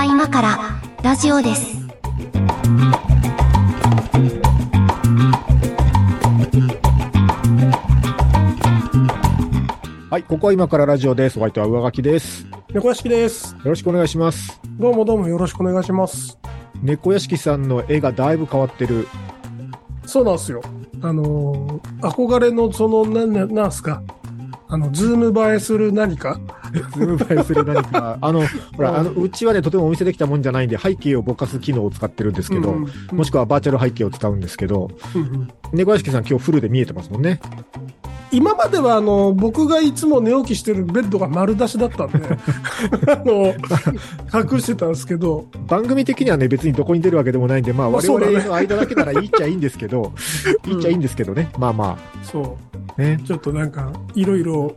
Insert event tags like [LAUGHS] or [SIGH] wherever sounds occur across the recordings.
は今からラジオです。はい、ここは今からラジオです。お相手は上書きです。よ猫屋敷です。ろしくお願いします。どうもどうもよろしくお願いします。猫屋敷さんの絵がだいぶ変わってる。そうなんですよ。あのー憧れのその、なん、なんなんすか？あの、ズーム映えする何か？ズーム映えする何か。[LAUGHS] あの、ほら、あの、うちはね、とてもお見せできたもんじゃないんで、背景をぼかす機能を使ってるんですけど、うんうんもしくはバーチャル背景を使うんですけど、うんうん猫屋敷さん今日フルで見えてますもんね。今まではあの、僕がいつも寝起きしてるベッドが丸出しだったんで、[LAUGHS] あの、隠してたんですけど、番組的にはね、別にどこに出るわけでもないんで、まあ、我々の間だけならいいっちゃいいんですけど、[LAUGHS] いいっちゃいいんですけどね。まあまそあ、ねう、。ちょっとなんか、いろいろ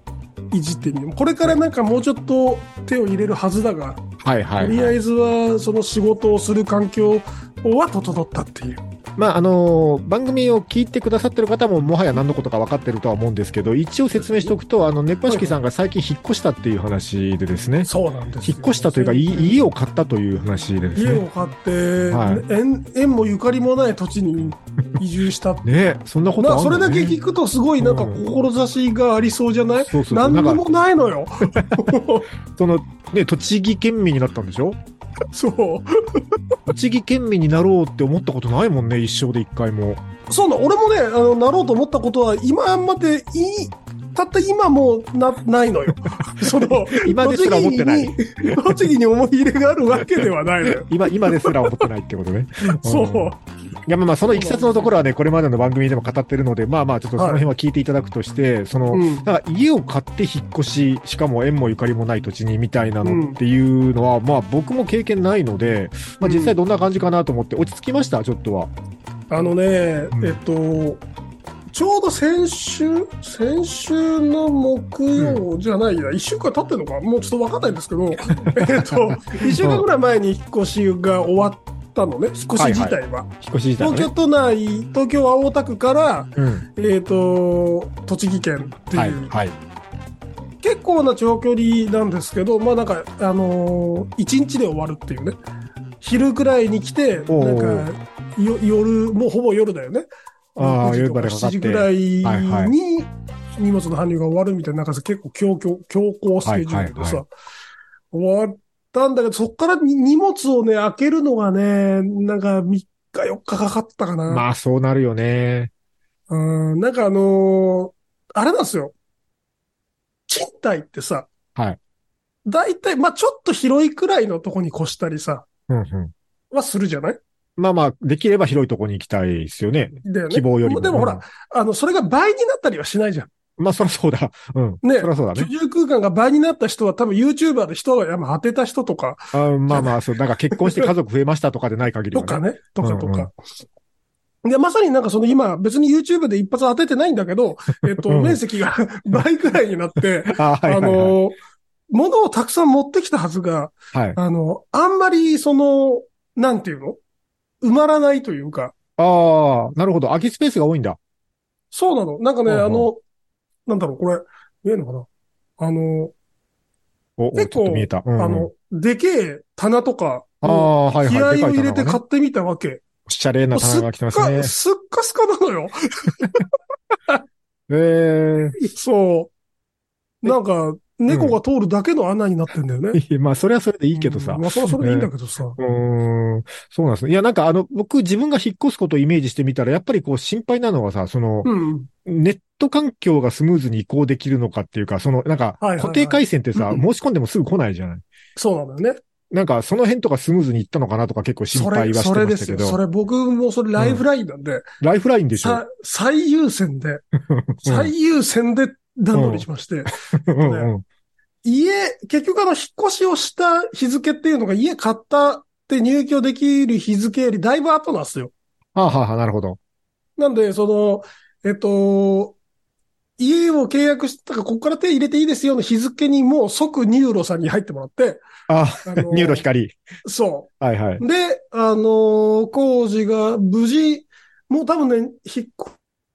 いじってみる。これからなんかもうちょっと手を入れるはずだが、はいはい、はい。とりあえずはその仕事をする環境は整ったっていう。まあ、あのー番組を聞いてくださってる方ももはや何のことか分かってるとは思うんですけど、一応説明しておくと、あの、猫屋敷さんが最近引っ越したっていう話でですね、そうなんですよ引っ越したというか、い家を買ったという話でです家をね。買って、はい縁縁もゆかりもない土地に移住した。ねそんなことあるの、まあ、そね、れだけ聞くとすごいなんかうん志がありそうじゃない、そうそう何にもないのよ。[LAUGHS] その、ね、栃木県民になったんでしょ？[LAUGHS] そう。栃木県民になろうって思ったことないもんね、一生で一回も。そうな、俺もね、あの、なろうと思ったことは、今までいい、たった今もな、ないのよ。[LAUGHS] その、今ですら思ってない栃木に、思い入れがあるわけではないのよ。[LAUGHS] 今、今ですら思ってないってことね。[LAUGHS] そう。んいや、まあまあ、そのいきさつのところはね、これまでの番組でも語ってるので、まあまあ、ちょっとその辺は聞いていただくとして、その、うん。だから家を買って引っ越し、しかも縁もゆかりもない土地にみたいなのっていうのは、まあ僕も経験ないので、まあ実際どんな感じかなと思って、落ち着きました？ちょっとは。あのね、うんえっと、ちょうど先週先週の木曜じゃないや、一週間経ってるのか？もうちょっとわかんないんですけど、[LAUGHS] えっと、一週間ぐらい前に引っ越しが終わったのね、引っ越し自体は。引っ越し自体はね東京。都内、東京は大田区から、うん。えっと、栃木県っていう、はい。はい。結構な長距離なんですけど、まあなんか、あのー一日で終わるっていうね。昼くらいに来て、なんか、よ夜、もうほぼ夜だよね。ああ、6時夜7までかかって。時ぐらいはいはいに荷物の搬入が終わるみたいな、なんか結構強強強行スケジュールではいさ、終わったんだけど、そっからに荷物をね、開けるのがね、なんか3日4日かかったかな。まあそうなるよね。うん、なんかあのーあれなんですよ。賃貸ってさ、はい。大体、まあちょっと広いくらいのとこに越したりさ、うんうん。はするじゃない？まあまあ、できれば広いとこに行きたいですよね。だよね。希望よりも。でもほら、うんあの、それが倍になったりはしないじゃん。まあそりゃそうだ。う [LAUGHS] ん。ねそりゃそうだね居。住空間が倍になった人は多分 YouTuber で人がやっぱ当てた人とか、あまあまあ、そう、なんか結婚して家族増えましたとかでない限りはね。とかね、とかとうんうんか。で、まさになんかその今、別に YouTube で一発当ててないんだけど、[LAUGHS] えっと、うん面積が [LAUGHS] 倍くらいになって、あはいはい、あはい。の、物をたくさん持ってきたはずが、はい。あの、あんまりその、なんていうの？埋まらないというか、ああ、なるほど。空きスペースが多いんだ。そうなの。なんかね、うんうんあの、なんだろう、これ、見えるのかな？あの、お、お結構ちょっと見えた。うんうんあの、でけえ棚とか、ああ、はいはい。気合を入れて買ってみたわけ。おしゃれな棚が来てますねか。すっかすかなのよ。[LAUGHS] えそう。なんか、猫が通るだけの穴になってんだよね。[LAUGHS] えまあ、それはそれでいいけどさうん。まあ、それはそれでいいんだけどさ。うーん。そうなんですね。いや、なんかあの、僕自分が引っ越すことをイメージしてみたら、やっぱりこう心配なのはさ、その、うん。ネット環境がスムーズに移行できるのかっていうか、その、なんか、はいはいはい固定回線ってさ、うん申し込んでもすぐ来ないじゃない。そうなんだよね。なんか、その辺とかスムーズにいったのかなとか結構心それ、配はしてそれですよ。ましたけど。それ僕もそれライフラインなんで、ライフラインでしょ。さ最優先で、最優先で段取りしまして、うんうん家、結局あの、引っ越しをした日付っていうのが家買ったって入居できる日付よりだいぶ後なんですよ。はあ、はあはあ、なるほど。なんで、その、えっと、家を契約したから、ここから手入れていいですよの日付にもう即 NURO さんに入ってもらって、あ、あの [LAUGHS] NURO 光。そはいはい。う。で、あの、工事が無事、もう多分ね、引っ越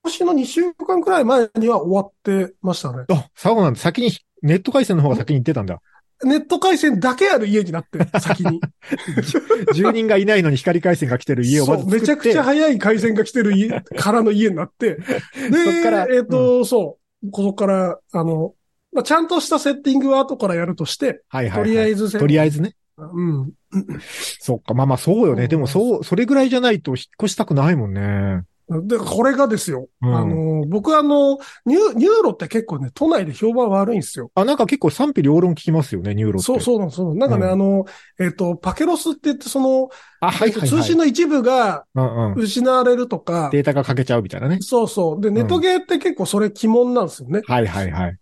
しの2週間くらい前には終わってましたね。あ、そうなんだ。先に、ネット回線の方が先に行ってたんだ。ネット回線だけある家になって、[LAUGHS] 先に。住人がいないのに光回線が来てる家をまず作って。めちゃくちゃ早い回線が来てる家、[LAUGHS] からの家になって。で、そっからえっ、と、そう。ここから、あの、まあ、ちゃんとしたセッティングは後からやるとして、はいはい、はい。とりあえず、とりあえずね。うん。そっか。まあまあそうよね。でもそう、それぐらいじゃないと引っ越したくないもんね。で、これがですよ。うんあの、僕あの、ニュ NURO って結構ね、都内で評判悪いんですよ。あ、なんか結構賛否両論聞きますよね、 NURO って。そう、そうなん。そうなんかね、うんあの、えっ、と、パケロスって言って、その、あ、はいはい、はい。通信の一部がうんうん。失われるとか、データが欠けちゃうみたいなね。そうそう。で、ネットゲーって結構それ鬼門なんですよね。はいはいはい。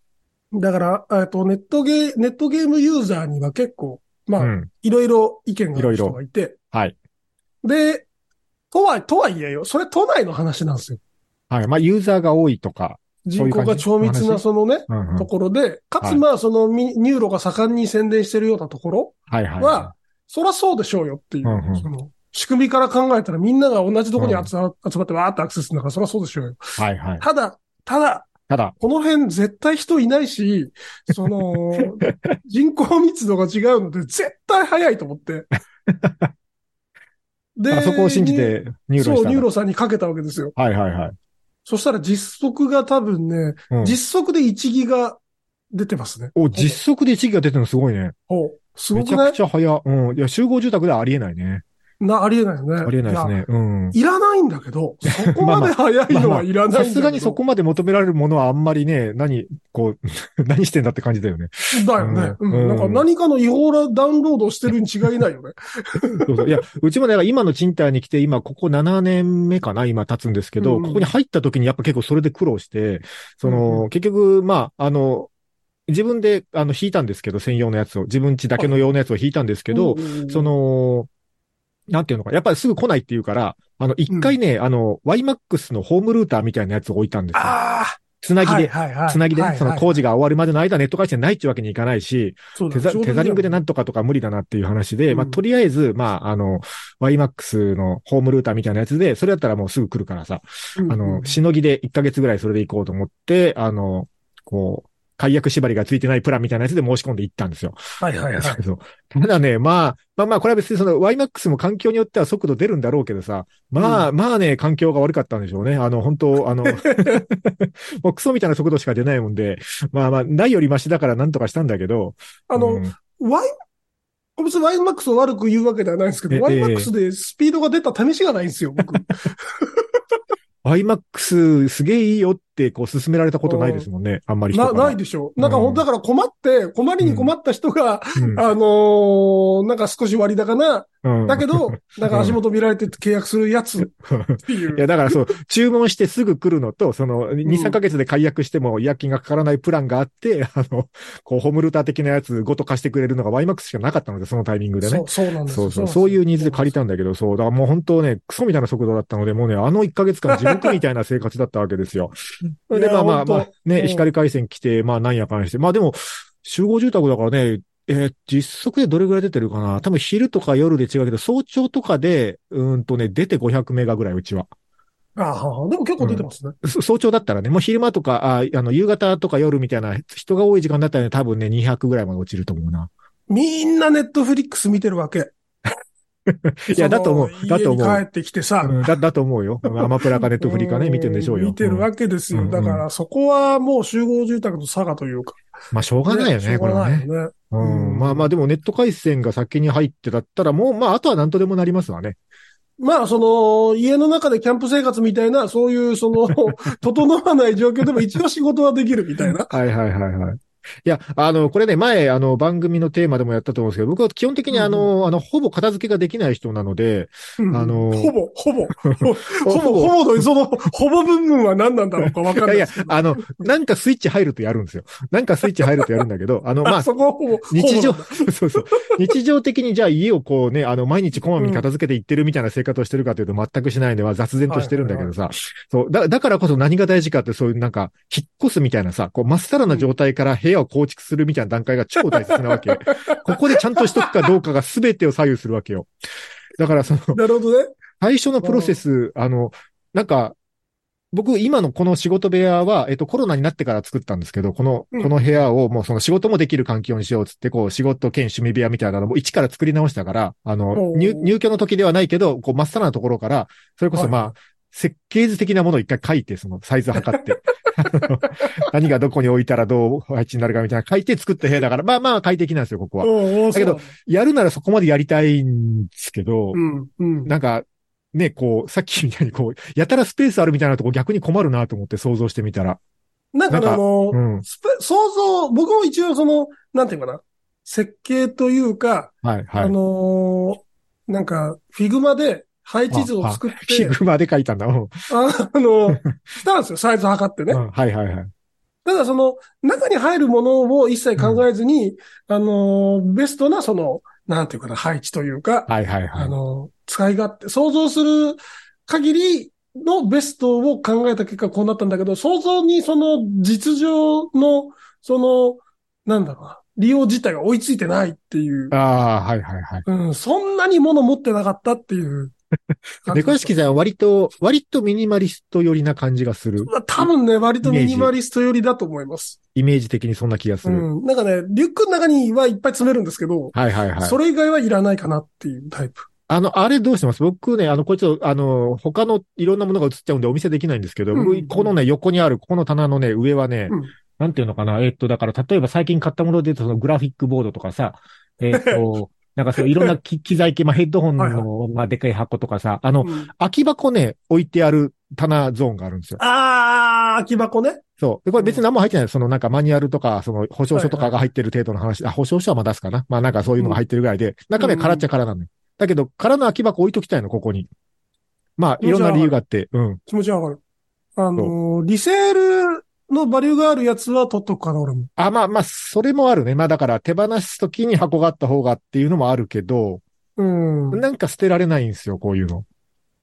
だから、えっと、ネットゲー、ネットゲームユーザーには結構、まあ、うん。いろいろ意見がある人がいて。はい。で、とは、とはいえよ、それ都内の話なんですよ。はい。まあユーザーが多いとか。人口が超密なそのね、うんうん。ところで、かはいつまあ、その NURO が盛んに宣伝してるようなところはいはい。は、そらそうでしょうよっていう、うんうんその、仕組みから考えたらみんなが同じところに集ま集まってわーってアクセスするんだから、そらそうでしょうよ。はいはい。ただ、ただ、ただ、この辺絶対人いないし、その、[LAUGHS] 人口密度が違うので絶対早いと思って。であそこを信じて NURO そう、したんだ NURO さんにかけたわけですよ。はいはいはい。そしたら実測が多分ね、うん、実測で1ギガ出てますね。お、実測で1ギガ出てるのすごいね。おすごめちゃくないくちゃ早。うん。いや、集合住宅ではありえないね。な、ありえないよね。ありえないですね。うん。いらないんだけど、[LAUGHS] そこまで早いのはいらない。さすがにそこまで求められるものはあんまりね、何、こう、[LAUGHS] 何してんだって感じだよね。だよね。ううんん。なんか何かの違法なダウンロードをしてるに違いないよね。[LAUGHS] そうそういや、うちもね、今の賃貸に来て、今、ここ7年目かな今経つんですけど、うんうんここに入った時にやっぱ結構それで苦労して、その、うんう結局、まあ、あの、自分で、あの、引いたんですけど、専用のやつを、自分家だけの用のやつを引いたんですけど、うんそ、の、なんていうのか、やっぱりすぐ来ないっていうから、あの、一回ね、あの、YMAX のホームルーターみたいなやつを置いたんですよ。ああ、つなぎで、はいはいはい。つなぎでその工事が終わるまでの間、ネット回線ないってわけにいかないし、テザテザリングでなんんとかとか無理だなっていう話で、うん。まあ、とりあえず、まあ、あの、YMAX のホームルーターみたいなやつで、それだったらもうすぐ来るからさ、あの、しのぎで1ヶ月ぐらいそれで行こうと思って、あの、こう、解約縛りがついてないプランみたいなやつで申し込んで行ったんですよ。はいはいはい。[LAUGHS] ただね、まあ、まあまあ、これは別にその YMAX も環境によっては速度出るんだろうけどさ、まあ、まあね、環境が悪かったんでしょうね。あの、本当あの、[LAUGHS] もうクソみたいな速度しか出ないもんで、まあまあ、ないよりマシだからなんとかしたんだけど、あの、うん Y、別に YMAX を悪く言うわけではないんですけど、ええ YMAX でスピードが出た試しがないんですよ、僕。[LAUGHS] YMAX すげえいいよってこう勧められたことないですもんね。あんまり人な。ないでしょ。なんか、うんだから困って、困りに困った人が、うんあのーなんか少し割高な、うんだけど、なんか足元見られて契約するやつってい。[LAUGHS] いうや、だからそう、注文してすぐ来るのと、その、2、3ヶ月で解約しても違約金がかからないプランがあって、[LAUGHS] あの、こう、ホームルーター的なやつごと貸してくれるのが YMAX しかなかったので、そのタイミングでねそう、。そうなんですよそうそう、そういうニーズで借りたんだけど、そう、だからもう本当ね、クソみたいな速度だったので、もうね、あの1ヶ月間地獄みたいな生活だったわけですよ。[LAUGHS] で、まあまあまあ、ね、うん光回線来て、まあなんやかんして、まあでも、集合住宅だからね、えー実測でどれぐらい出てるかな多分昼とか夜で違うけど、早朝とかで、うーんとね、出て500メガぐらい、うちは。ああ、でも結構出てますね。そ早朝だったらね、もう昼間とか、ああの、夕方とか夜みたいな人が多い時間だったらね、多分ね、200ぐらいまで落ちると思うな。みんなネットフリックス見てるわけ。[LAUGHS] いや、だと思う。だと思う。家に帰ってきてさ、うんだ、[LAUGHS] だと思うよ。アマプラかネットフリかね、見てんでしょうよ。見てるわけですよ。うんだから、そこはもう集合住宅の差がというか。まあ、しょうがないよね、しょうこれはね。ね。ううんん。まあまあ、でもネット回線が先に入ってだったら、もう、まあ、あとは何とでもなりますわね。まあ、その、家の中でキャンプ生活みたいな、そういう、その、[LAUGHS] 整わない状況でも一応仕事はできるみたいな。はいはいはいはい。いや、あの、これね、前、あの、番組のテーマでもやったと思うんですけど、僕は基本的にあの、あの、ほぼ片付けができない人なので、うんあの [LAUGHS] ほぼ、ほぼ、ほぼ、ほぼの、その、ほぼ部分は何なんだろうかわかんいやいやないですけ、ど。あの、なんかスイッチ入るとやるんですよ。なんかスイッチ入るとやるんだけど、[LAUGHS] あの、まあ、そこ日常そうそう。日常的にじゃあ家をこうね、あの、毎日こまめに片付けていってるみたいな生活をしてるかというと全くしないのでは雑然としてるんだけどさ。そう。だ、だからこそ何が大事かってそういうなんか、引っ越すみたいなさ、こう、まっさらな状態から部屋を構築するみたいな段階が超大切なわけ。[LAUGHS] ここでちゃんとしとくかどうかが全てを左右するわけよ。だからその、なるほどね。最初のプロセス、あの、なんか、僕、今のこの仕事部屋は、えっと、コロナになってから作ったんですけど、この、うんこの部屋をもうその仕事もできる環境にしようっつって、こう、仕事兼趣味部屋みたいなのも一から作り直したから、あの入、入居の時ではないけど、こう、まっさらなところから、それこそまあ、はい設計図的なものを一回書いて、そのサイズ測って、[LAUGHS] 何がどこに置いたらどう配置になるかみたいな書いて作った部屋だから、まあまあ快適なんですよ、ここは。だけど、やるならそこまでやりたいんですけど、うん、うん。なんか、ね、こう、さっきみたいにこう、やたらスペースあるみたいなとこ逆に困るなと思って想像してみたら。なんかあの、うん。想像、僕も一応その、なんていうかな、設計というか、はい、はい。あのーなんか、 Figma で配置図を作っフィ、グマで書いたんだ。あの、したんですよ、サイズ測ってね。うんはい、はい、はい。ただその、中に入るものを一切考えずに、あのベストなその、なんていうかな、配置というか、はい、はい、はい。あの使い勝手、想像する限りのベストを考えた結果こうなったんだけど、想像にその実情の、その、なんだろうな、利用自体が追いついてないっていう、ああ、はい、はい、はい。うん、そんなに物持ってなかったっていう猫屋敷さんは割と、割とミニマリスト寄りな感じがする。まあ多分ね、割とミニマリスト寄りだと思います。イメージ的にそんな気がする。うん。なんかね、リュックの中にはいっぱい詰めるんですけど、はい、はい、はい。それ以外はいらないかなっていうタイプ。あの、あれどうしてます？僕ね、あの、これちょっと、あの、他のいろんなものが映っちゃうんでお見せできないんですけど、うん僕このね、横にある、ここの棚のね、上はね、うんなんていうのかな、えっと、だから、例えば最近買ったもので言うと、そのグラフィックボードとかさ、えっと、[LAUGHS] なんかそういろんな [LAUGHS] 機機材系、まあヘッドホンはいの、まあでかい箱とかさ、あの、うん空き箱ね、置いてある棚ゾーンがあるんですよ。あー、空き箱ね。そう。で、これ別に何も入ってない。そのなんかマニュアルとか、その保証書とかが入ってる程度の話。あ、保証書はまあ出すかな。まあなんかそういうのが入ってるぐらいで、中身は空っちゃ空なのよ。だけど、空の空き箱置いときたいの、ここに。まあ、いろんな理由があって、うん。気持ちはわかる。あのー、リセールのバリューがあるやつは取っとくかな、俺も。あ、まあまあ、それもあるね。まあだから手放すときに箱があった方がっていうのもあるけど、うん。なんか捨てられないんですよ、こういうの。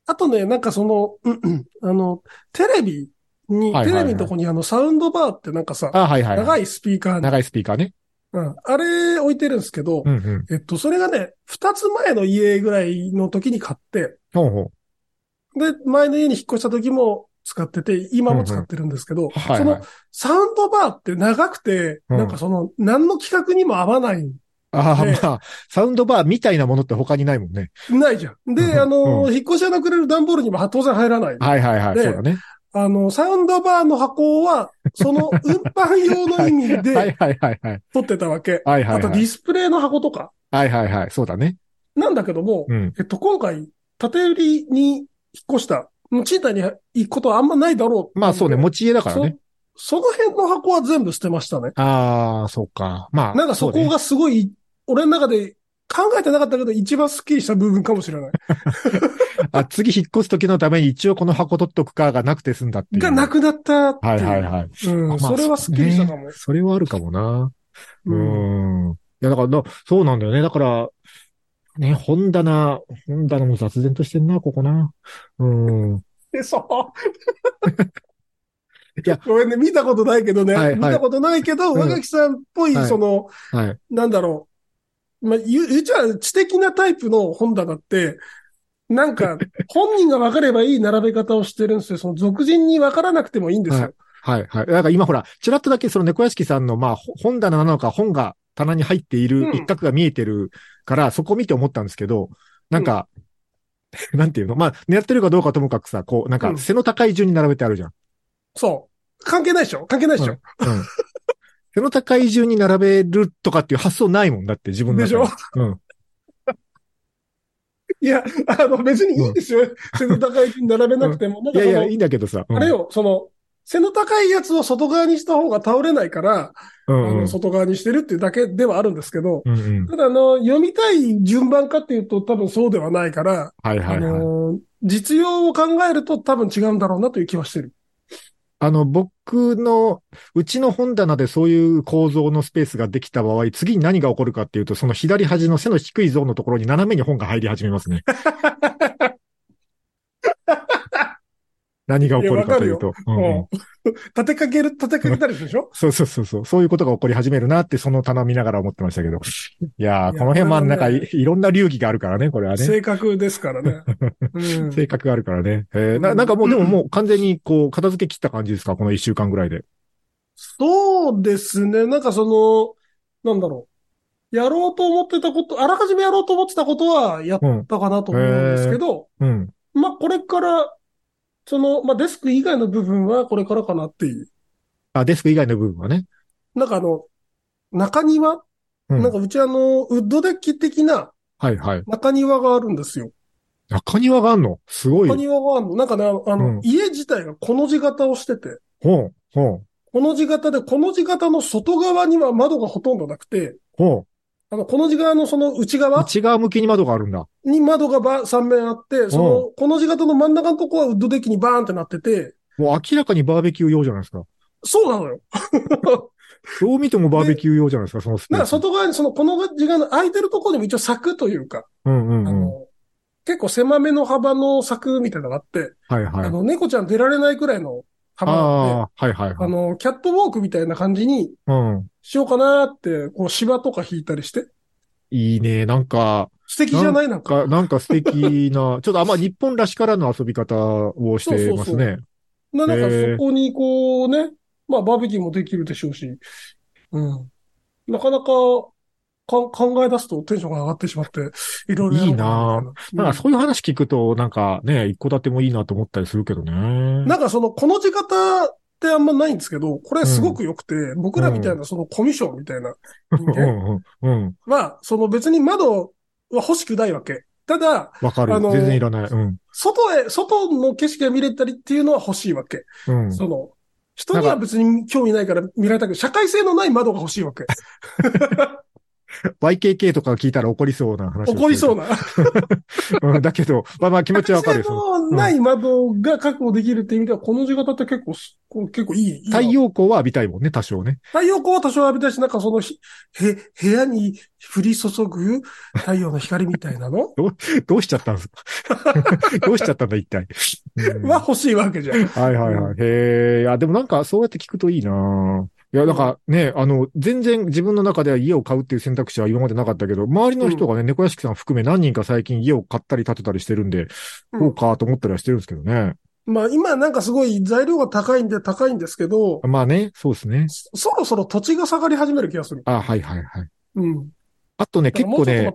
あとね、なんかその、うんうんあの、テレビに、はいはいはいテレビのとこにあの、サウンドバーってなんかさ、あ、はいはい、はい。長いスピーカーに、長いスピーカーね。うん、あれ置いてるんですけど、うんうん。えっと、それがね、二つ前の家ぐらいの時に買って、ほうほう。で、前の家に引っ越した時も使ってて、今も使ってるんですけど、はい、そのはい。サウンドバーって長くて、うんなんかその、何の企画にも合わない、ああ、ねまあ、サウンドバーみたいなものって他にないもんね。ないじゃん。うんで、あの、引っ越し屋のくれる段ボールにも当然入らない。はいはいはい。でそうだね。あの、サウンドバーの箱は、その運搬用の意味 [LAUGHS] はいではいはいはい。取ってたわけ。はいはいはい。あとディスプレイの箱とか。はいはいはい。そうだね。なんだけども、うん。えっと、今回、縦売りに引っ越した、もう賃貸に行くことはあんまないだろう。まあそうね、持ち家だからね。そ。その辺の箱は全部捨てましたね。ああ、そうか。まあ。なんかそこがすごい、俺の中で考えてなかったけど一番スッキリした部分かもしれない。[LAUGHS] あ、次引っ越す時のために一応この箱取っとくかがなくて済んだっていう。がなくなったっていう。はいはいはい。うん、まあそれはスッキリしたかも。ねそれはあるかもな。ううんん。いや、だからな、そうなんだよね。だから、ね、本棚、本棚も雑然としてんな、ここな。うん。え、そう。いや [LAUGHS] ごめんね、見たことないけどね。はいはい見たことないけど、うん若木さんっぽい、はいその、はい。なんだろう。まあ、言う、ちゃ知的なタイプの本棚って、なんか、[LAUGHS] 本人が分かればいい並べ方をしてるんですよ。その俗人に分からなくてもいいんですよ。はい、はい。だから今ほら、ちらっとだけその猫屋敷さんの、まあ、ほ本棚なのか、本が棚に入っている一角が見えてるから、そこ見て思ったんですけど、なんか、[LAUGHS] なんていうの？まあ、狙ってるかどうかともかくさ、こう、なんかうん背の高い順に並べてあるじゃん。そう。関係ないでしょ？関係ないでしょ、うん。背の高い順に並べるとかっていう発想ないもんだって、自分でしょ？うん。いや、あの、別にいいんですよ。背の高い順に並べなくても。いやいや、いいんだけどさ。うんあれよ、その、背の高いやつを外側にした方が倒れないから、うんうんあの、外側にしてるっていうだけではあるんですけど、うんうん。ただ、あの、読みたい順番かっていうと多分そうではないから、あはいはいはい。の、実用を考えると多分違うんだろうなという気はしてる。あの、僕の、うちの本棚でそういう構造のスペースができた場合、次に何が起こるかっていうと、その左端の背の低いゾーンのところに斜めに本が入り始めますね。[LAUGHS] 何が起こるかというと。うんうんもう [LAUGHS] 立てかける、立てかけたりするでしょ？そ [LAUGHS] うそうそうそう。そういうことが起こり始めるなって、その棚見ながら思ってましたけど。[LAUGHS] いやー、この辺まあなんかこれはねいいろんな流儀があるからね、これはね。性格ですからね。うん性格があるからね。えーなうんなんかもう、でももう完全にこう、片付け切った感じですかこの一週間ぐらいで。そうですね。なんかその、なんだろう。やろうと思ってたこと、あらかじめやろうと思ってたことはやったかなと思うんですけど、うん。まあこれから、その、まあデスク以外の部分はこれからかなっていう。あ、デスク以外の部分はね。なんかあの、中庭、うん。なんかうちあの、ウッドデッキ的なはいはい。中庭があるんですよ。中庭があんの？すごい。中庭があるの。なんかね、あの、うん家自体がこの字型をしてて、ほう、ほう、この字型で、この字型の外側には窓がほとんどなくて、ほあの、この字側のその内う。側？内側向きに窓があるんだ。に窓がば3面あって、その、この字型の真ん中のとこはウッドデッキにバーンってなってて、もう明らかにバーベキュー用じゃないですか。そうなのよ。[LAUGHS] どう見てもバーベキュー用じゃないですか、そのスペース。外側にその、この字側の空いてるところにも一応柵というか、うんうんうん。あの、結構狭めの幅の柵みたいなのがあって、はいはい。あの、猫ちゃん出られないくらいのああ、はいはいはい。あの、キャットウォークみたいな感じにうん。しようかなって、こう芝とか引いたりして。いいね。なんか、素敵じゃない？なんか。かなんか素敵な、[LAUGHS] ちょっとあんま日本らしからぬ遊び方をしてますね。ななんかそこにこうね、まあバーベキューもできるでしょうし、うん。なかなかか考え出すとテンションが上がってしまって、いろいろやろうかみたいなんかそういう話聞くと、なんかね、一戸建てもいいなと思ったりするけどね。うんなんかその、この字型ってあんまないんですけど、これすごく良くて、僕らみたいなそのコミュ障みたいな人う間んうんうん。は、その別に窓は欲しくないわけ。ただ、わかるあ。の全然いらない。うん。外へ、外の景色が見れたりっていうのは欲しいわけ。うん。その、人には別に興味ないから見られたく社会性のない窓が欲しいわけ。[LAUGHS] YKK とか聞いたら怒りそうな話。怒りそうな。な。[LAUGHS] うん、だけど、まあまあ気持ちはわかるよ。社会その性のない窓が確保できるっていう意味では、この字型って結構結構いい。太陽光は浴びたいもんね、多少ね。太陽光は多少浴びたいし、なんかそのひ、へ、部屋に降り注ぐ太陽の光みたいなの？[LAUGHS] どうしちゃったんですか？[LAUGHS] どうしちゃったんだ、一体。うんは欲しいわけじゃん。はいはいはい。へえ、いや、でもなんかそうやって聞くといいないや、なんかね、あの、全然自分の中では家を買うっていう選択肢は今までなかったけど、周りの人がね、猫屋敷さん含め何人か最近家を買ったり建てたりしてるんで、うんこうかと思ったりはしてるんですけどね。まあ今なんかすごい材料が高いんで高いんですけど、まあね、そうですね。そそろそろ土地が下がり始める気がする。あ、はいはいはい。うん。あとね、結構ねも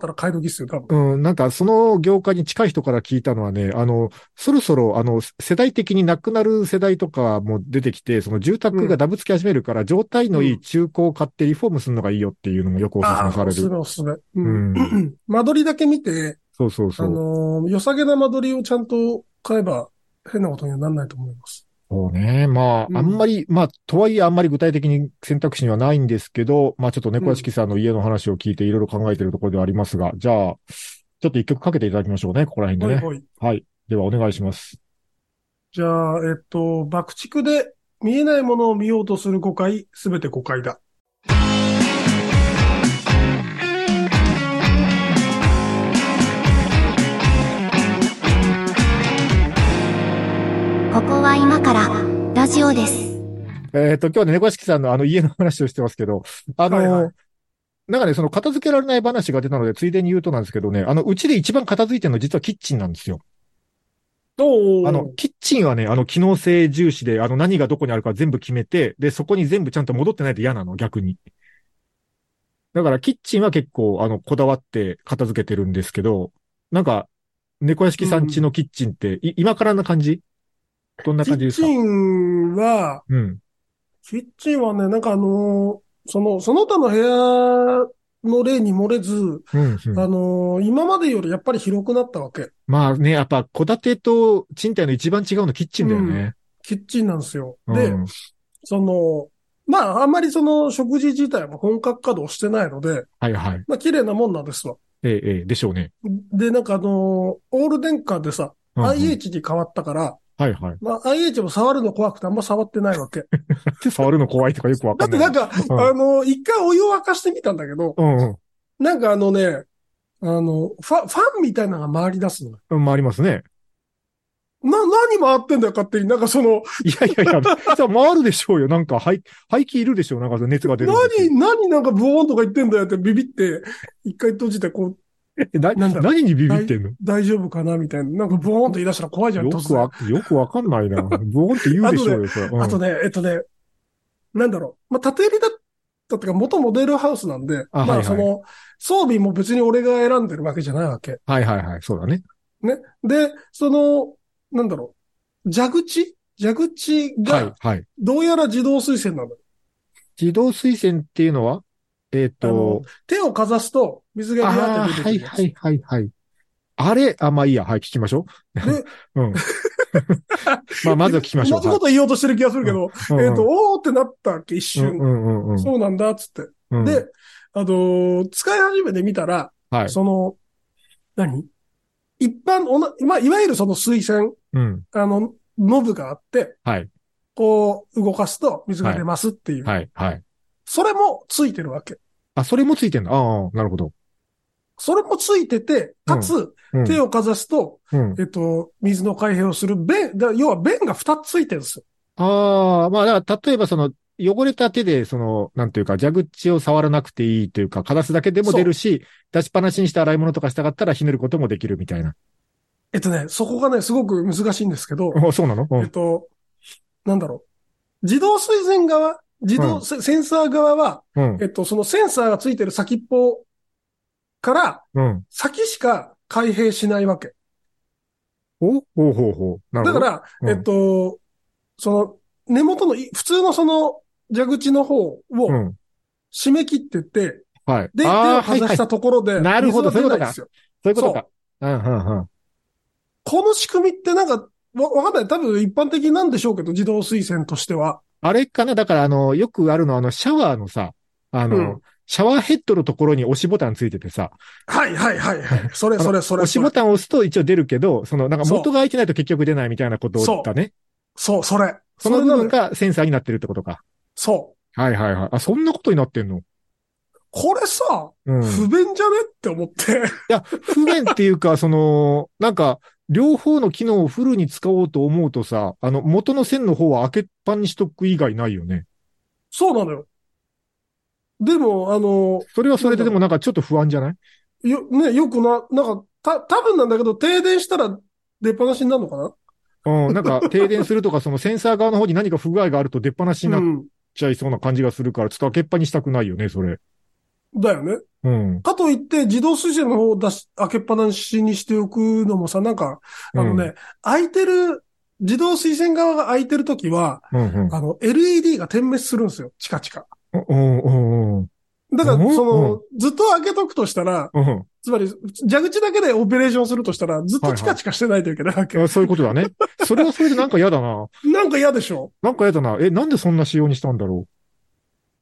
うん、なんかその業界に近い人から聞いたのはね、あの、そろそろ、あの、世代的になくなる世代とかも出てきて、その住宅がダブつき始めるから、状態のいい中古を買ってリフォームするのがいいよっていうのもよくお勧ああ、めされおすすめる。おすすめ。ううん。ん。[CLEARS THROAT] 間取りだけ見て、あそうそうそう。のー良さげな間取りをちゃんと買えば変なことにはならないと思います。そうね。まうんあ、あんまり、まあ、とはいえあんまり具体的に選択肢にはないんですけど、まあちょっと猫屋敷さんの家の話を聞いていろいろ考えているところではありますが、じゃあ、ちょっと一曲かけていただきましょうね、ここら辺でね。い。はい。ではお願いします。じゃあ、えっと、爆竹で見えないものを見ようとする誤解、すべて誤解だ。ここは今からラジオです。えっ、と、今日はね、猫屋敷さんのあの家の話をしてますけど、あの、はいはいなんかね、その片付けられない話が出たので、ついでに言うとなんですけどね、あの、うちで一番片付いてるの実はキッチンなんですよ。おーあの、キッチンはね、あの、機能性重視で、あの、何がどこにあるか全部決めて、で、そこに全部ちゃんと戻ってないと嫌なの、逆に。だから、キッチンは結構、あの、こだわって片付けてるんですけど、なんか、猫屋敷さん家のキッチンって、い今からな感じ？どんなキッ感じですか？チンは、うん。キッチンはね、なんかあのーその、その他の部屋の例に漏れず、うん、うん。あのー今までよりやっぱり広くなったわけ。まあね、やっぱ、戸建てと賃貸の一番違うのキッチンだよね。キッチンなんですよ。うん、で、その、まあ、あんまりその食事自体も本格稼働してないので、はいはい。まあ、綺麗なもんなんですわ。ええ、ええ、でしょうね。で、なんかあのーオール電化でさ、うんうん IH に変わったから、はいはい。まあ、IH も触るの怖くてあんま触ってないわけ。[LAUGHS] 触るの怖いとかよくわかんない。だってなんか、うんあのー一回お湯を沸かしてみたんだけど、うんうんなんかあのね、あの、ファ、ファンみたいなのが回り出すのよ。うん。回りますね。な、何回ってんだよ、勝手に。なんかその、いやいやいや、じゃあ回るでしょうよ。なんか排、排気いるでしょう。なんか熱が出る。何、何なんかブオーンとか言ってんだよってビビって、一回閉じてこう、え [LAUGHS] ななんだ何にビビってんの？大丈夫かな？みたいな。なんかブオーンと言い出したら怖いじゃん、突よくわ然。、よくわかんないな。ブーンって言うでしょうよ、それ。うんあとね、えっとね、なんだろう。まあ、縦売りだったってか、元モデルハウスなんで、まあ、あはいはいその、装備も別に俺が選んでるわけじゃないわけ。はいはいはい、そうだね。ね。で、その、なんだろう。蛇口？蛇口はいが、、はい。どうやら自動水栓なのよ。自動水栓っていうのは？えーっあのと、手をかざすと、水がビャーって出てくる。はいはいはいはい。あれ？あ、まあいいや。はい、聞きましょう。で [LAUGHS] うん。[LAUGHS] まあ、まずは聞きましょう。[LAUGHS] 同じこと言おうとしてる気がするけど、はいえっと、おーってなったわけ、一瞬。うんうんうんうん。そうなんだ、つって。うん、で、あのー使い始めてみたら、はい。その、何？一般、おな、まあ、いわゆるその水栓、うん。あの、ノブがあって、はい。こう、動かすと水が出ますっていう。はい。はい。それもついてるわけ。あ、それもついてんだ。ああ、なるほど。それもついてて、かつ、うん。手をかざすと、うん。えっと、水の開閉をする弁、だ要は弁が二つついてるんですよ。ああ、まあ、だから、例えばその、汚れた手で、その、なんていうか、蛇口を触らなくていいというか、かざすだけでも出るし、出しっぱなしにして洗い物とかしたかったらひねることもできるみたいな。えっとね、そこがね、すごく難しいんですけど、あそうなの？うん。えっと、なんだろう。自動水栓側、自動、うんセセンサー側は、うんえ。っと、そのセンサーがついてる先っぽから、うん。先しか開閉しないわけ。おほうほうほう。なるほど。だから、うんえっと、その、根元のい、普通のその、蛇口の方をうん。締め切ってって、はい。で、手。をかざしたところで、なるほど水が出ないんですよ。そういうことか。うん、うん、うん。この仕組みってなんか、わ、わかんない。多分一般的なんでしょうけど、自動水栓としては。あれかな？だから、あの、よくあるのは、あの、シャワーのさ、あの、うんシャワーヘッドのところに押しボタンついててさ、はいはいはいはい。それそれそれ。押しボタンを押すと一応出るけど、その、なんか元が開いてないと結局出ないみたいなことだね。そう、それ。その部分がセンサーになってるってことか。そう。はいはいはい。あ、そんなことになってんの？これさ、うん。い不便じゃね？って思って。や、不便っていうか、その、なんか、両方の機能をフルに使おうと思うとさ、あの、元の線の方は開けっぱにしとく以外ないよね。そうなのよ。でも、あの、それはそれででもなんかちょっと不安じゃない？よ、ね、よくな、なんか、た、多分なんだけど、停電したら出っ放しになるのかな？うん、なんか停電するとか、そのセンサー側の方に何か不具合があると出っ放しになっうん。ちゃいそうな感じがするから、ちょっと開けっぱにしたくないよね、それ。だよね。うん。かといって、自動水栓の方を出し、開けっぱなしにしておくのもさ、なんか、あのね、開いてる、自動水栓側が開いてるときは、うん、うん。あの、LED が点滅するんですよ。チカチカ。うん、うん、うん。だから、うんその、ずっと開けとくとしたら、うん。つまり、蛇口だけでオペレーションするとしたら、ずっとチカチカしてないといけないわけ。あそういうことだね。それはそれでなんか嫌だな。なんか嫌でしょなんか嫌だな。え、なんでそんな仕様にしたんだろ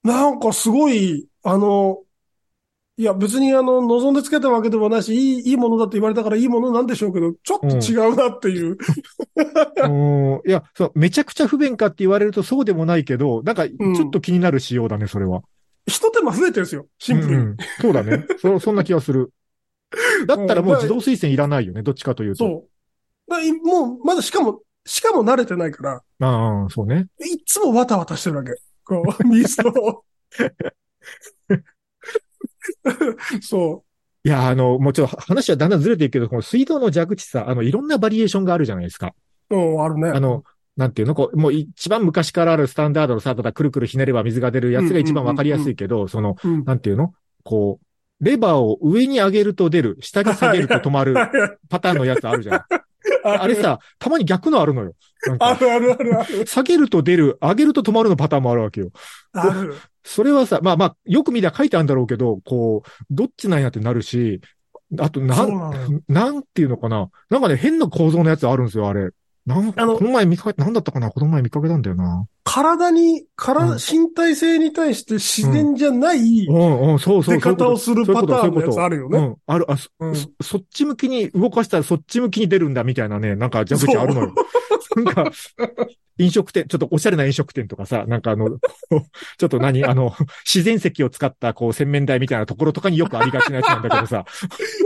なんかすごい、あの、いや別にあの、望んでつけたわけでもないし、いい、いいものだって言われたからいいものなんでしょうけど、ちょっと違うなっていう。う。うん。いや、そう、めちゃくちゃ不便かって言われるとそうでもないけど、なんか、ちょっと気になる仕様だね、それは。一手間増えてるんですよ。シンプルに。うんうんそうだね。そ、そんな気がする。[LAUGHS] だったらもう自動推薦いらないよね、どっちかというと。そう。だいもう、まだしかも、しかも慣れてないから、ああ、そうね。いっつもわたわたしてるわけ。こう、[LAUGHS] 水を。[LAUGHS] そいや、あの、もうちょっと話はだんだんずれていくけど、この水道の蛇口さ、あの、いろんなバリエーションがあるじゃないですか。う。うん、あるね。あの、なんていうのこう、もう一番昔からあるスタンダードのさ、ただくるくるひねれば水が出るやつが一番わかりやすいけど、その、うん、なんていうのこう、レバーを上に上げると出る、下に下げると止まるパターンのやつあるじゃん。ああれさ、たまに逆のあるのよ。あるあるあるある。下げると出る、上げると止まるのパターンもあるわけよ。ある。それはさ、まあまあ、よく見りゃ書いてあるんだろうけど、こう、どっちなんやってなるし、あと、な、んなんていうのかな。なんかね、変な構造のやつあるんですよ、あれ。なんあのこの前見かけ、なんだったかなこの前見かけたんだよな。体に、から、うん。身体性に対して自然じゃないうん。うん、そうそう。出方をするパターンのやつあるよね。うん、ある、あ、そ、うん。そそっち向きに動かしたらそっち向きに出るんだみたいなね、なんか蛇口あるのよ。[LAUGHS] なんか、飲食店、ちょっとおしゃれな飲食店とかさ、なんかあの、[LAUGHS] ちょっと何、あの、自然石を使ったこう洗面台みたいなところとかによくありがちなやつなんだけどさ。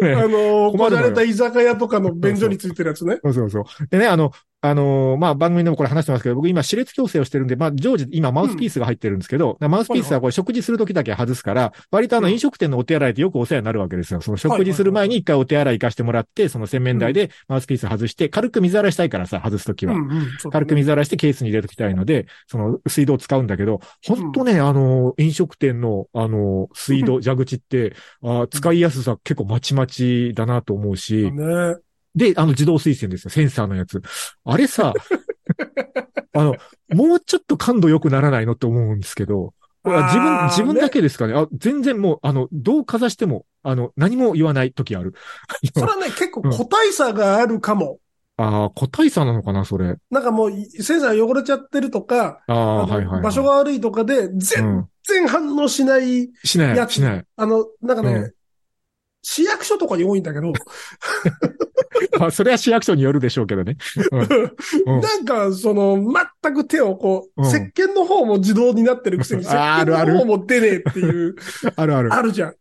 ね [LAUGHS] あの、困るのよ。こじゃれた居酒屋とかの便所についてるやつね。そうそうそう。でね、あの、あのーまあ、番組でもこれ話してますけど、僕今、歯列矯正をしてるんで、まあ、常時、今、マウスピースが入ってるんですけど、マウスピースはこれ食事するときだけ外すから、割とあの、うん。飲食店のお手洗いってよくお世話になるわけですよ。その食事する前に一回お手洗い行かしてもらって、その洗面台でマウスピース外して、軽く水洗いしたいからさ、外すときは。軽く水洗いしてケースに入れときたいので、その水道を使うんだけど、本当ね、あの、飲食店の、あの、水道、蛇口って、あー使いやすさ結構まちまちだなと思うし、ね。で、あの自動水栓ですよ、センサーのやつ。あれさ、[LAUGHS] あの、もうちょっと感度良くならないのって思うんですけど、自分、自分だけですかね。あ、全然もう、あの、どうかざしても、あの、何も言わない時ある。[LAUGHS] それはね、結構個体差があるかも。ああ、個体差なのかな、それ。なんかもう、センサー汚れちゃってるとか、あはいはいはい。場所が悪いとかで、う全ん。然反応しない、しない、しない。あの、なんかね、うん市役所とかに多いんだけど、[LAUGHS] まあ、それは市役所によるでしょうけどね。うんなんか、その、全く手をこう、うん石鹸の方も自動になってるくせに、石鹸あるあるの方も出ねえっていう、[LAUGHS] あるある。あるじゃん。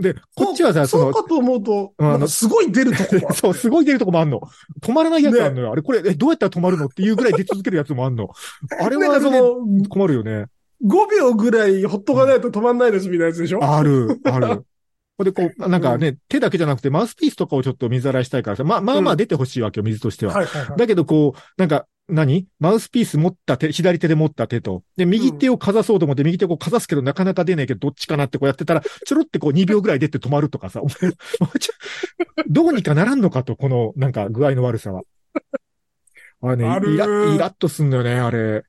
で、こっちはさ、その、そうかと思うと、うんなんかすごい出るとこもそう、すごい出るとこもあんの。止まらないやつあんのよ。あれ、これ、え、どうやったら止まるのっていうぐらい出続けるやつもあんの。[LAUGHS] あれはね、の、困るよね。5秒ぐらいほっとかないと止まんないですみたいなやつでしょ、ある、ある。で、こう、なんかね、手だけじゃなくて、マウスピースとかをちょっと水洗いしたいからさ、まあまあまあ出てほしいわけよ、水としては。はいはいはい。だけど、こう、なんか、何？マウスピース持った手、左手で持った手と、で、右手をかざそうと思って、右手をこうかざすけど、なかなか出ないけど、どっちかなってこうやってたら、ちょろってこう2秒ぐらい出て止まるとかさ、お前どうにかならんのかと、この、なんか、具合の悪さは。あれね、イラ、イラッとすんだよね、あれ。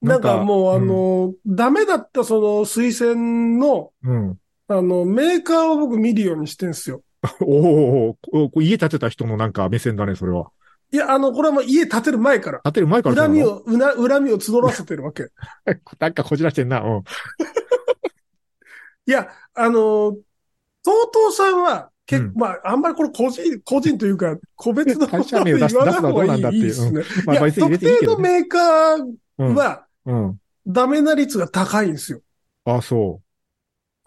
なんかもう、あうんの、ダメだったその水栓の、うん。あの、メーカーを僕見るようにしてんすよ。[LAUGHS] おーお家建てた人のなんか目線だね、それは。いや、あの、これはもう家建てる前から。建てる前から恨みを、うな、恨みを募らせてるわけ。[LAUGHS] なんかこじらしてんな。うん。[LAUGHS] いや、あの、TOTO さんは、結うん構、まあ、あんまりこれ個人、個人というか、個別の会社名を出す言わなんだっていういいですね。まあいや、別に入れ特ていいけどね。定のメーカーうん。は、うん。ダメな率が高いんですよ。あ、そ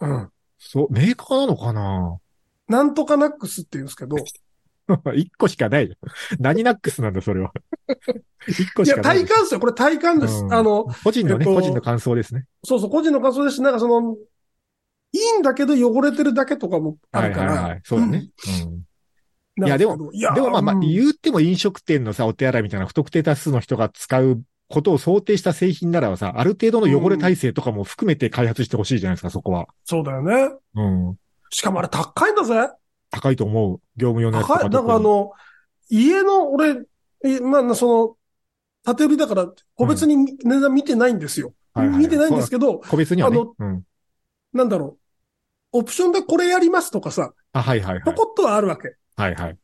う。うん。そう、メーカーなのかな？なんとかナックスって言うんですけど、[LAUGHS] 一個しかないよ。[LAUGHS] 何ナックスなんだ、それは。[LAUGHS] 一個いや、しかない。体感ですよ。これ体感です。うんあの、個人のね、えっと個人の感想ですね。そうそう、個人の感想ですし、なんかその、いいんだけど汚れてるだけとかもあはいるから。はいはい。そうだね。うん。うんいやでもでもまあまあ、うん言っても飲食店のさ、お手洗いみたいな不特定多数の人が使うことを想定した製品ならばさ、ある程度の汚れ耐性とかも含めて開発してほしいじゃないですか、そこは。そうだよね。うん。しかもあれ高いんだぜ。高いと思う。業務用のやつとか高い。だからあの、家の、俺、えまあ、その、縦売りだから、個別に値段見てないんですよ。はいはい見てないんですけど、個別にはねあの。うん。なんだろう。オプションでこれやりますとかさ、あ、はいはいはい。ポコッとはあるわけ。はいはい。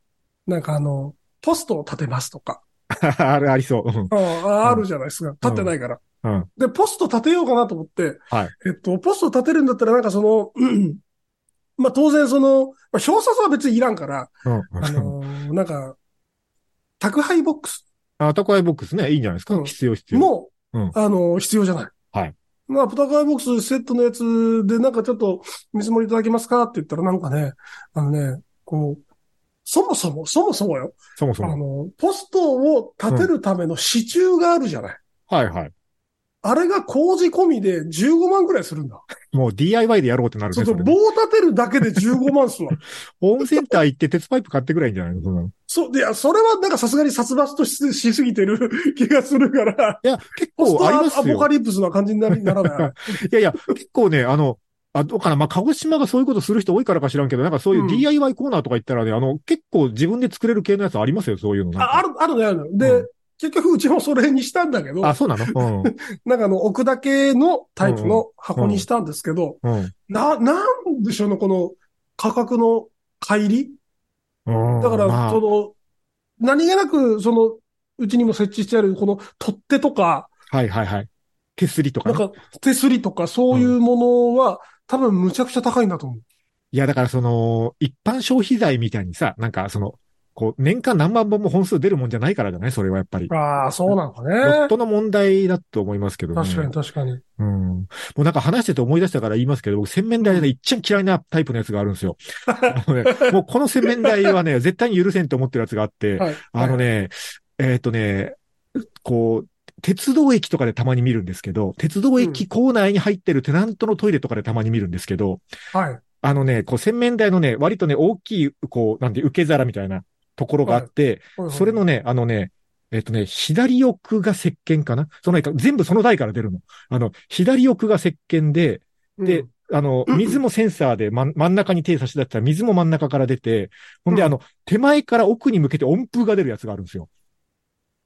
なんかあの、ポストを立てますとか。[LAUGHS] あれありそう。うん。あああるじゃないですか。立ってないから。うん。で、ポスト立てようかなと思って、はいえっと、ポスト立てるんだったらなんかその、うんまあ当然その、まあ、表札は別にいらんから、うん。あのーなんか、宅配ボックスあ、宅配ボックスね、いいんじゃないですか。うん必要必要。も、うんあのー必要じゃない。はい。まあ、宅配ボックスセットのやつでなんかちょっと見積もりいただけますかって言ったらなんかね、あのね、こう、そもそも、そもそもよ、そもそも。あの、ポストを立てるための支柱があるじゃない。はいはい。あれが工事込みで15万くらいするんだ。もう DIY でやろうってなるね。そうそう、棒立てるだけで15万っすわ。ホームセンター行って鉄パイプ買ってくらいいんじゃないの？そんなのそう、いや、それはなんかさすがに殺伐とししすぎてる [LAUGHS] 気がするから、いや、結構ありますよアポカ。リプスな感じになりならない。[LAUGHS] いやいや、結構ね、あの、あ、どうかな、まあ、鹿児島がそういうことする人多いからか知らんけど、なんかそういううん DIY コーナーとか行ったらね、あの、結構自分で作れる系のやつありますよ、そういうの。あ、ある、あるね、あるね。で、うん結局うちもそれにしたんだけど、あ、そうなの？[LAUGHS] なんかあの、置くだけのタイプの箱にしたんですけど、うん。うん。な、なんでしょうね、この価格の乖離？うん。だから、まあその、何気なく、その、うちにも設置してある、この取っ手とか、はいはいはい。手すりとかね。なんか、手すりとかそういうものは、多分むちゃくちゃ高いんだと思う。いや、だからその、一般消費財みたいにさ、なんかその、こう、年間何万本も本数出るもんじゃないからじゃない？それはやっぱり。ああ、そうなのかロッね。トの問題だと思いますけどね。確かに確かに。うん。もうなんか話してて思い出したから言いますけど、僕洗面台でね、一番嫌いなタイプのやつがあるんですよ。あのね、[LAUGHS] もうこの洗面台はね、絶対に許せんと思ってるやつがあって、はい。あのね、えっ、とね、こう、鉄道駅とかでたまに見るんですけど、鉄道駅構内に入ってるテナントのトイレとかでたまに見るんですけど、はい。あのね、こう洗面台のね、割とね、大きい、こう、なんで、受け皿みたいなところがあって、それのね、あのね、えっ、とね、左奥が石鹸かな？その全部その台から出るの。あの、左奥が石鹸で、うん、で、あの、水もセンサーで真ん真ん中に手差し出したら水も真ん中から出て、ほんで、うん。あの、手前から奥に向けて温風が出るやつがあるんですよ。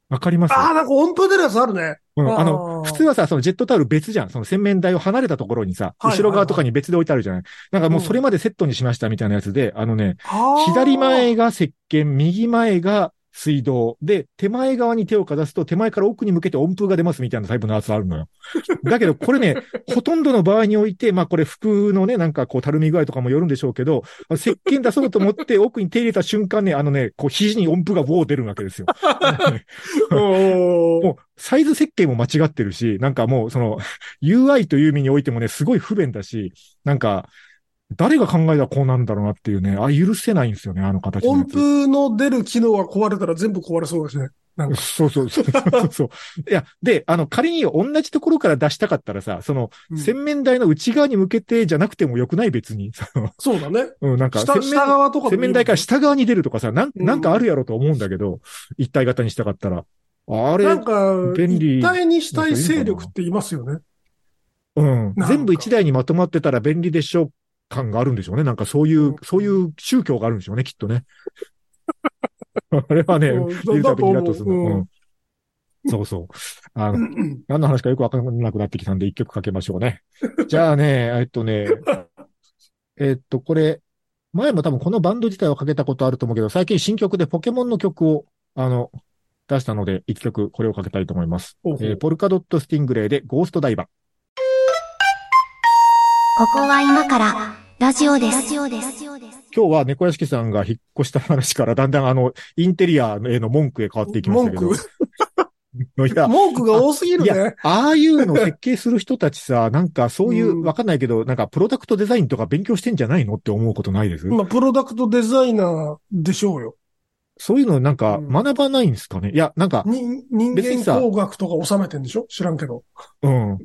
わかります？ああ、なんか音符出るやつあるね。うん、ああの、ー普通はさ、そのジェットタオル別じゃん。その洗面台を離れたところにさ、後ろ側とかに別で置いてあるじゃない？なんかもうそれまでセットにしましたみたいなやつで、あのね、左前が石鹸、右前が水道。で、手前側に手をかざすと、手前から奥に向けて温風が出ますみたいなタイプのやつあるのよ。[LAUGHS] だけど、これね、ほとんどの場合において、まあこれ服のね、なんかこう、たるみ具合とかもよるんでしょうけど、石鹸出そうと思って [LAUGHS] 奥に手入れた瞬間ね、あのね、こう、肘に温風がウォー出るわけですよ。[LAUGHS] もう、サイズ設計も間違ってるし、なんかもう、その、UI という意味においてもね、すごい不便だし、なんか、誰が考えたらこうなんだろうなっていうね、あ、許せないんですよね、あの形のや音つ。符の出る機能が壊れたら全部壊れそうだしね。なんか。そうそうそうそうそう。いや、で、あの、仮に同じところから出したかったらさ、その、うん洗面台の内側に向けてじゃなくてもよくない別に。そうだね。[LAUGHS] うん、なんか、下、洗下面、側とか洗面台から下側に出るとかさ、なん、うんなんかあるやろと思うんだけど、一体型にしたかったら。あれ、なんか、便利一体にしたい勢力って言いますよね。うん。か全部一台にまとまってたら便利でしょう感があるんでしょうね。なんかそういう、うんそういう宗教があるんでしょうね、きっとね。[LAUGHS] あれはね、うん見るたびにイラッとするの。ううんそうそう。あの、う [LAUGHS] ん何の話かよくわからなくなってきたんで一曲かけましょうね。じゃあね、えっとね、えっと、これ、前も多分このバンド自体はかけたことあると思うけど、最近新曲でポケモンの曲を、あの、出したので、一曲これをかけたいと思います。えーポルカドットスティングレイでゴーストダイバー。ここは今からラジオです。ラジオです。今日は猫屋敷さんが引っ越した話からだんだんあの、インテリアへの文句へ変わっていきましたけど。文句？[LAUGHS] いや、文句が多すぎるね。、ああいうの設計する人たちさ、なんかそういうう、んわかんないけど、なんかプロダクトデザインとか勉強してんじゃないのって思うことないです？まあ、プロダクトデザイナーでしょうよ。そういうのなんかうん学ばないんですかね？いや、なんか、に人間別にさ工学とか収めてんでしょ？知らんけど。うん。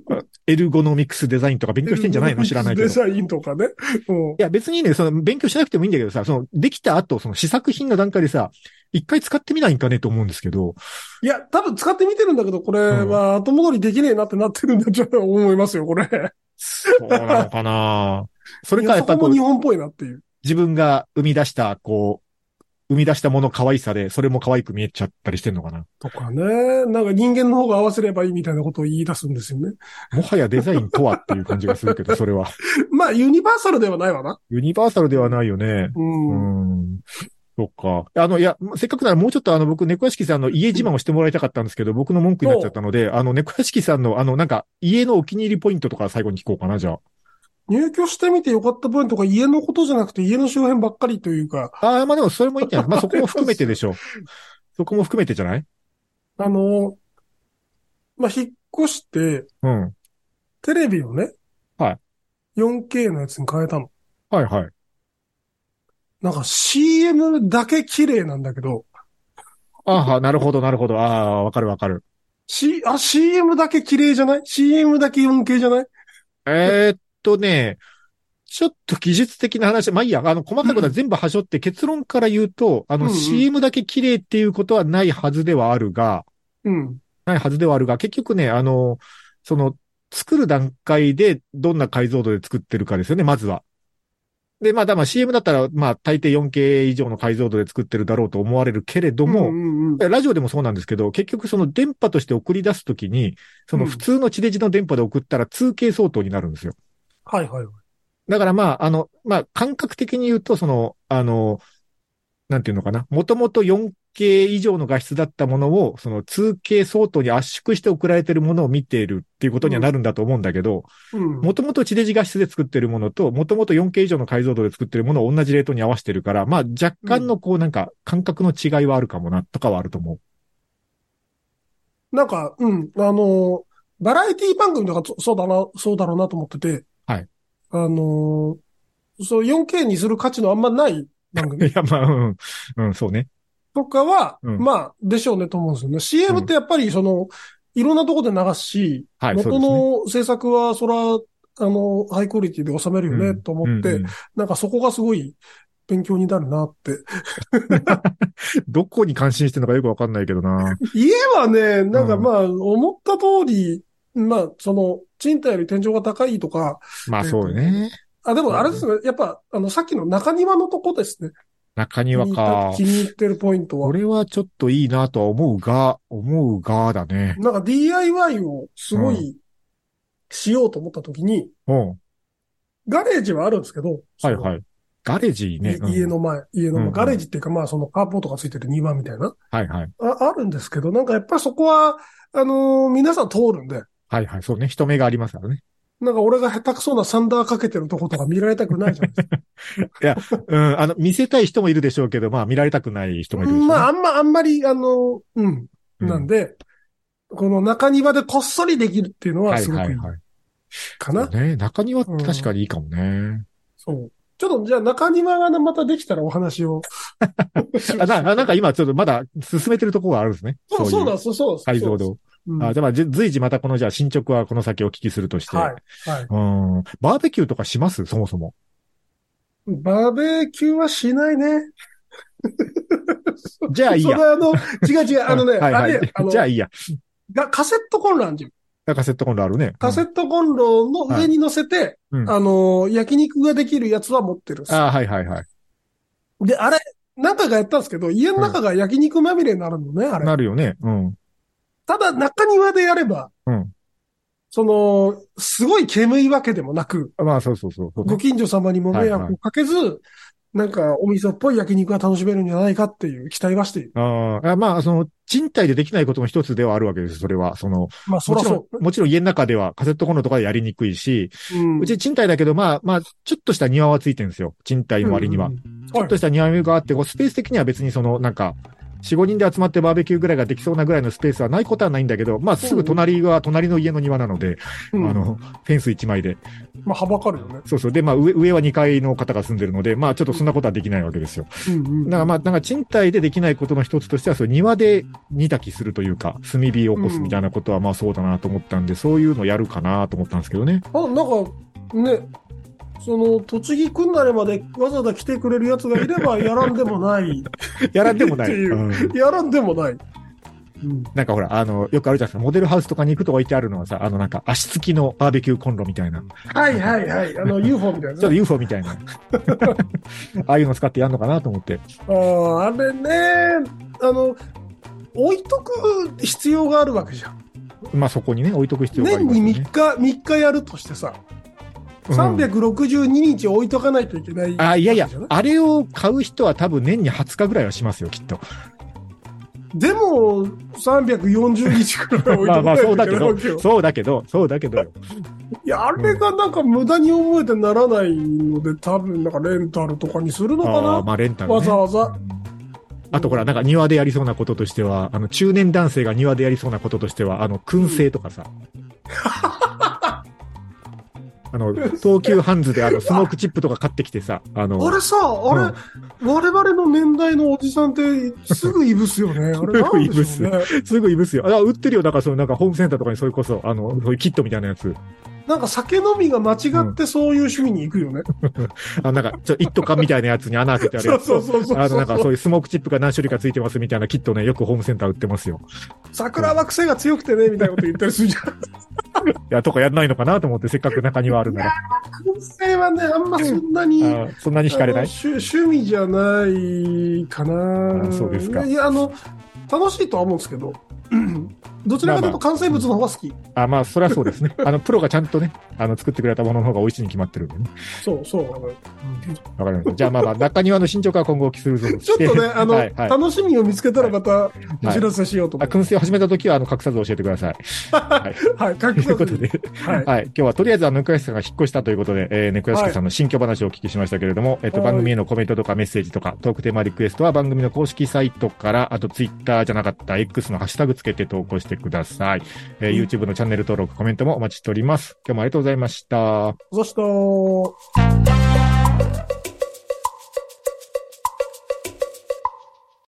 エルゴノミクスデザインとか勉強してんじゃないの？知らないけど。いデザインとかね。うん。や、別にね、その、勉強しなくてもいいんだけどさ、その、できた後、その試作品の段階でさ、一回使ってみないんかねと思うんですけど、いや、多分使ってみてるんだけど、これは後戻りできねえなってなってるんだと思いますよ、これ。そうなのかな？それか、やっぱこうそこも日、本っぽいなっていう。自分が生み出した、こう、生み出したもの可愛さで、それも可愛く見えちゃったりしてんのかな。とかね。なんか人間の方が合わせればいいみたいなことを言い出すんですよね。もはやデザインとはっていう感じがするけど、それは。[LAUGHS] まあ、ユニバーサルではないわな。ユニバーサルではないよね。う。うんん。そっか。あの、いや、せっかくならもうちょっとあの、僕、猫屋敷さんの家自慢をしてもらいたかったんですけど、僕の文句になっちゃったので、あの、猫屋敷さんの、あの、なんか、家のお気に入りポイントとか最後に聞こうかな、じゃ入居してみてよかったポイントが家のことじゃなくて家の周辺ばっかりというか、あ。ああ、まあでもそれもいいんじゃない？まあそこも含めてでしょう。[LAUGHS] そこも含めてじゃない？あの、まあ、引っ越して、うん。テレビをね、はい。4K のやつに変えたの。はいはい。なんか CM だけ綺麗なんだけど、ああ、なるほど、なるほど。ああ、わかるわかる。C、あ、CM だけ綺麗じゃない ?CM だけ 4K じゃない？えーっとね、ちょっと技術的な話、まあいいや、あの、細かいことは全部はしょって結論から言うと、あの、うんうん CM だけ綺麗っていうことはないはずではあるが、うん。ないはずではあるが、結局ね、あの、その、作る段階でどんな解像度で作ってるかですよね、まずは。で、まあ、だまあ CM だったら、まあ、大抵 4K 以上の解像度で作ってるだろうと思われるけれども、うんうんうんラジオでもそうなんですけど、結局その電波として送り出すときに、その普通の地デジの電波で送ったら 2K 相当になるんですよ。はいはい。だからまあ、あの、まあ、感覚的に言うと、その、あの、なんていうのかな。もともと 4K 4K 以上の画質だったものを、その 2K 相当に圧縮して送られてるものを見ているっていうことにはなるんだと思うんだけど、うん。もともと地デジ画質で作ってるものと、もともと 4K 以上の解像度で作ってるものを同じレートに合わせてるから、まあ若干のこうなんか感覚の違いはあるかもな、とかはあると思なんか、うん、あの、バラエティ番組とかそそうだな、そうだろうなと思ってて。はい。あの、そう 4K にする価値のあんまない番う。組 [LAUGHS] いや、まあ、うん、うん、そうね。とかは、うんまあ、でしょうねと思うんですよね。CM ってやっぱりその、いろんなとこで流すし、はい、元。の制作はそら、あの、ハイクオリティで収めるよね、うんと思って、なんかそこがすごい勉強になるなって。[LAUGHS] どこに感心してるのかよくわかんないけどな。[LAUGHS] 家はね、なんかうんまあ、思った通り、まあ、その、賃貸より天井が高いとか、まあそうよね。あ、でもあれですね、やっぱ、あの、さっきの中庭のとこですね。中庭か気。に入ってるポイントはこ。れはちょっといいなとは思うが、思うがだね。なんか DIY をすごいしようと思った時に、うん。ガレージはあるんですけど、はいはい。ガレージね。うんい家。の前、家の前、うんうんガレージっていうかまあそのカーポートがついてる庭みたいな、はいはい。ああるんですけど、なんかやっぱりそこは、あのー皆さん通るんで、はいはい。そうね。人目がありますからね。なんか俺が下手くそなサンダーかけてるとことか見られたくないじゃな [LAUGHS] いですか。うん。あの、見せたい人もいるでしょうけど、まあ見られたくない人もいるでしょう、ね。まああんま、あんまり、あの、うん、うんなんで、この中庭でこっそりできるっていうのははいすごくいいはいはい。かな。そうね。中庭って確かにいいかもね。そう。ちょっとじゃあ中庭がまたできたらお話を。[LAUGHS] あなあなんか今ちょっとまだ進めてるところがあるんですね。そう、そうだ、いそう、そう。解像度。うんあ、じゃあまあ、じ随時またこのじゃあ進捗はこの先お聞きするとして。はい。はい。うん。バーベキューとかします？そもそも。バーベキューはしないね。[LAUGHS] じゃあいいやそ。れあの、違う違う、[LAUGHS] あのね、はいはいあれ、[LAUGHS] じゃあいいや。がカセットコンロあんじゃん。カセットコンロあるね。カセットコンロの上に乗せて、うんあの、焼肉ができるやつは持ってるああ、はいはいはい。で、あれ、何回かやったんですけど、家の中が焼肉まみれになるのね、あれ。なるよね。うん。ただ、中庭でやれば、うん。その、すごい煙いわけでもなく、まあそうそうそう。ご近所様にも迷惑をかけず、なんか、お店っぽい焼肉が楽しめるんじゃないかっていう期待はしている。ああ、まあ、その、賃貸でできないことの一つではあるわけです、それは。その、まあ、そらもちろそん、もちろん家の中ではカセットコンロとかでやりにくいし、う。うんうち賃貸だけど、まあ、まあ、ちょっとした庭はついてるんですよ。賃貸の割には。うんうんちょっとした庭があって、こうスペース的には別にその、なんか、4、5人で集まってバーベキューぐらいができそうなぐらいのスペースはないことはないんだけど、まあ、すぐ隣が隣の家の庭なので、うんあの、フェンス1枚で。まあ、はばかるよね。そうそう。で、まあ、上、上は2階の方が住んでるので、まあ、ちょっとそんなことはできないわけですよ。うんうん。だからまあ、なんか賃貸でできないことの一つとしては、そう庭で煮炊きするというか、炭火を起こすみたいなことはまあそうだなと思ったんで、そういうのやるかなと思ったんですけどね。あ、なんか、ね、その、栃木くんなれまでわざわざ来てくれる奴がいれば、やらんでもない。[LAUGHS] やらんでもない。っていううんやらんでもない。うん。なんかほら、あの、よくあるじゃないですか。モデルハウスとかに行くと置いてあるのはさ、あのなんか足つきのバーベキューコンロみたいな。はいはいはい。あの、[LAUGHS] UFO みたいなちょっとね。UFO みたいな。[LAUGHS] ああいうの使ってやるのかなと思って。ああ、あれね、あの、置いとく必要があるわけじゃん。まあそこにね、置いとく必要があり年にますよね。3日、3日やるとしてさ、うん362日置いとかないといけない。あ、いやいやあれを買う人は多分年に20日ぐらいはしますよ、きっと。でも、340日くらい置いとまあまあかないとそうだけど。そうだけど、そうだけどよ。いや、あれがなんか無駄に覚えてならないので、多分なんかレンタルとかにするのかああ、なまあレンタル、ね。わざわざうんあとほら、なんか庭でやりそうなこととしては、あの、中年男性が庭でやりそうなこととしては、あの、燻製とかさ。[LAUGHS] あの、東急ハンズであの、スモークチップとか買ってきてさ、あの、あれさ、あれ、我々の年代のおじさんってすぐいぶすよね。あれなんでしょうね。すぐいぶすよ。あ、売ってるよ。だからそのなんかホームセンターとかにそれこそ、あの、そういうキットみたいなやつ。なんか酒飲みが間違ってそういう趣味に行くよね。[LAUGHS] あ、なんか、ちょ、一斗缶みたいなやつに穴開けてあるやつ。そうそうそうあの、なんかそういうスモークチップが何種類かついてますみたいなキットね、よくホームセンター売ってますよ。桜は癖が強くてね、みたいなこと言ったりするじゃん。[LAUGHS] いや、とかやんないのかなと思って、せっかく中にはあるなら。燻製はね、あんまそんなに、あそんなに惹かれない？趣趣味じゃないかな。あそうですかいや、あの、楽しいとは思うんですけど、うんどちらかというと関西物の方が好き。あ、まあ、それはそうですね。[LAUGHS] あの、プロがちゃんとね、あの、作ってくれたものの方が美味しいに決まってるんでね。そう、そう。わかりました。じゃあまあまあ、中庭の進捗は今後きするぞ。ちょっとね、あの、はいはい楽しみを見つけたらまたお知らせしようと思あ、って。燻製を始めた時は、あの、隠さず教えてください。はい。はい、ということで、はい。はい。今日はとりあえず、あの、猫屋敷さんが引っ越したということで、えー、猫屋敷さんの新居話をお聞きしましたけれども、えっと、はい番組へのコメントとかメッセージとか、トークテーマリクエストは番組の公式サイトから、あと、ツイッターじゃなかった X のハッシュタグつけて投稿してください。えー、YouTube のチャンネル登録、コメントもお待ちしております。今日もありがとうございました。そした